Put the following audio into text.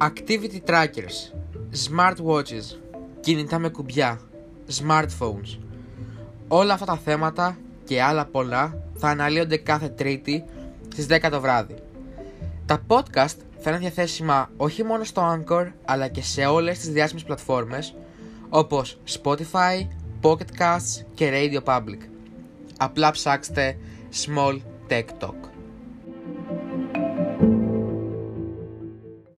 Activity trackers, smartwatches, κινητά με κουμπιά, smartphones. Όλα αυτά τα θέματα και άλλα πολλά θα αναλύονται κάθε Τρίτη στις 10 το βράδυ. Τα podcast θα είναι διαθέσιμα όχι μόνο στο Anchor αλλά και σε όλες τις διάσημες πλατφόρμες όπως Spotify, Pocket Casts και Radio Public. Απλά ψάξτε Small Tech Talk.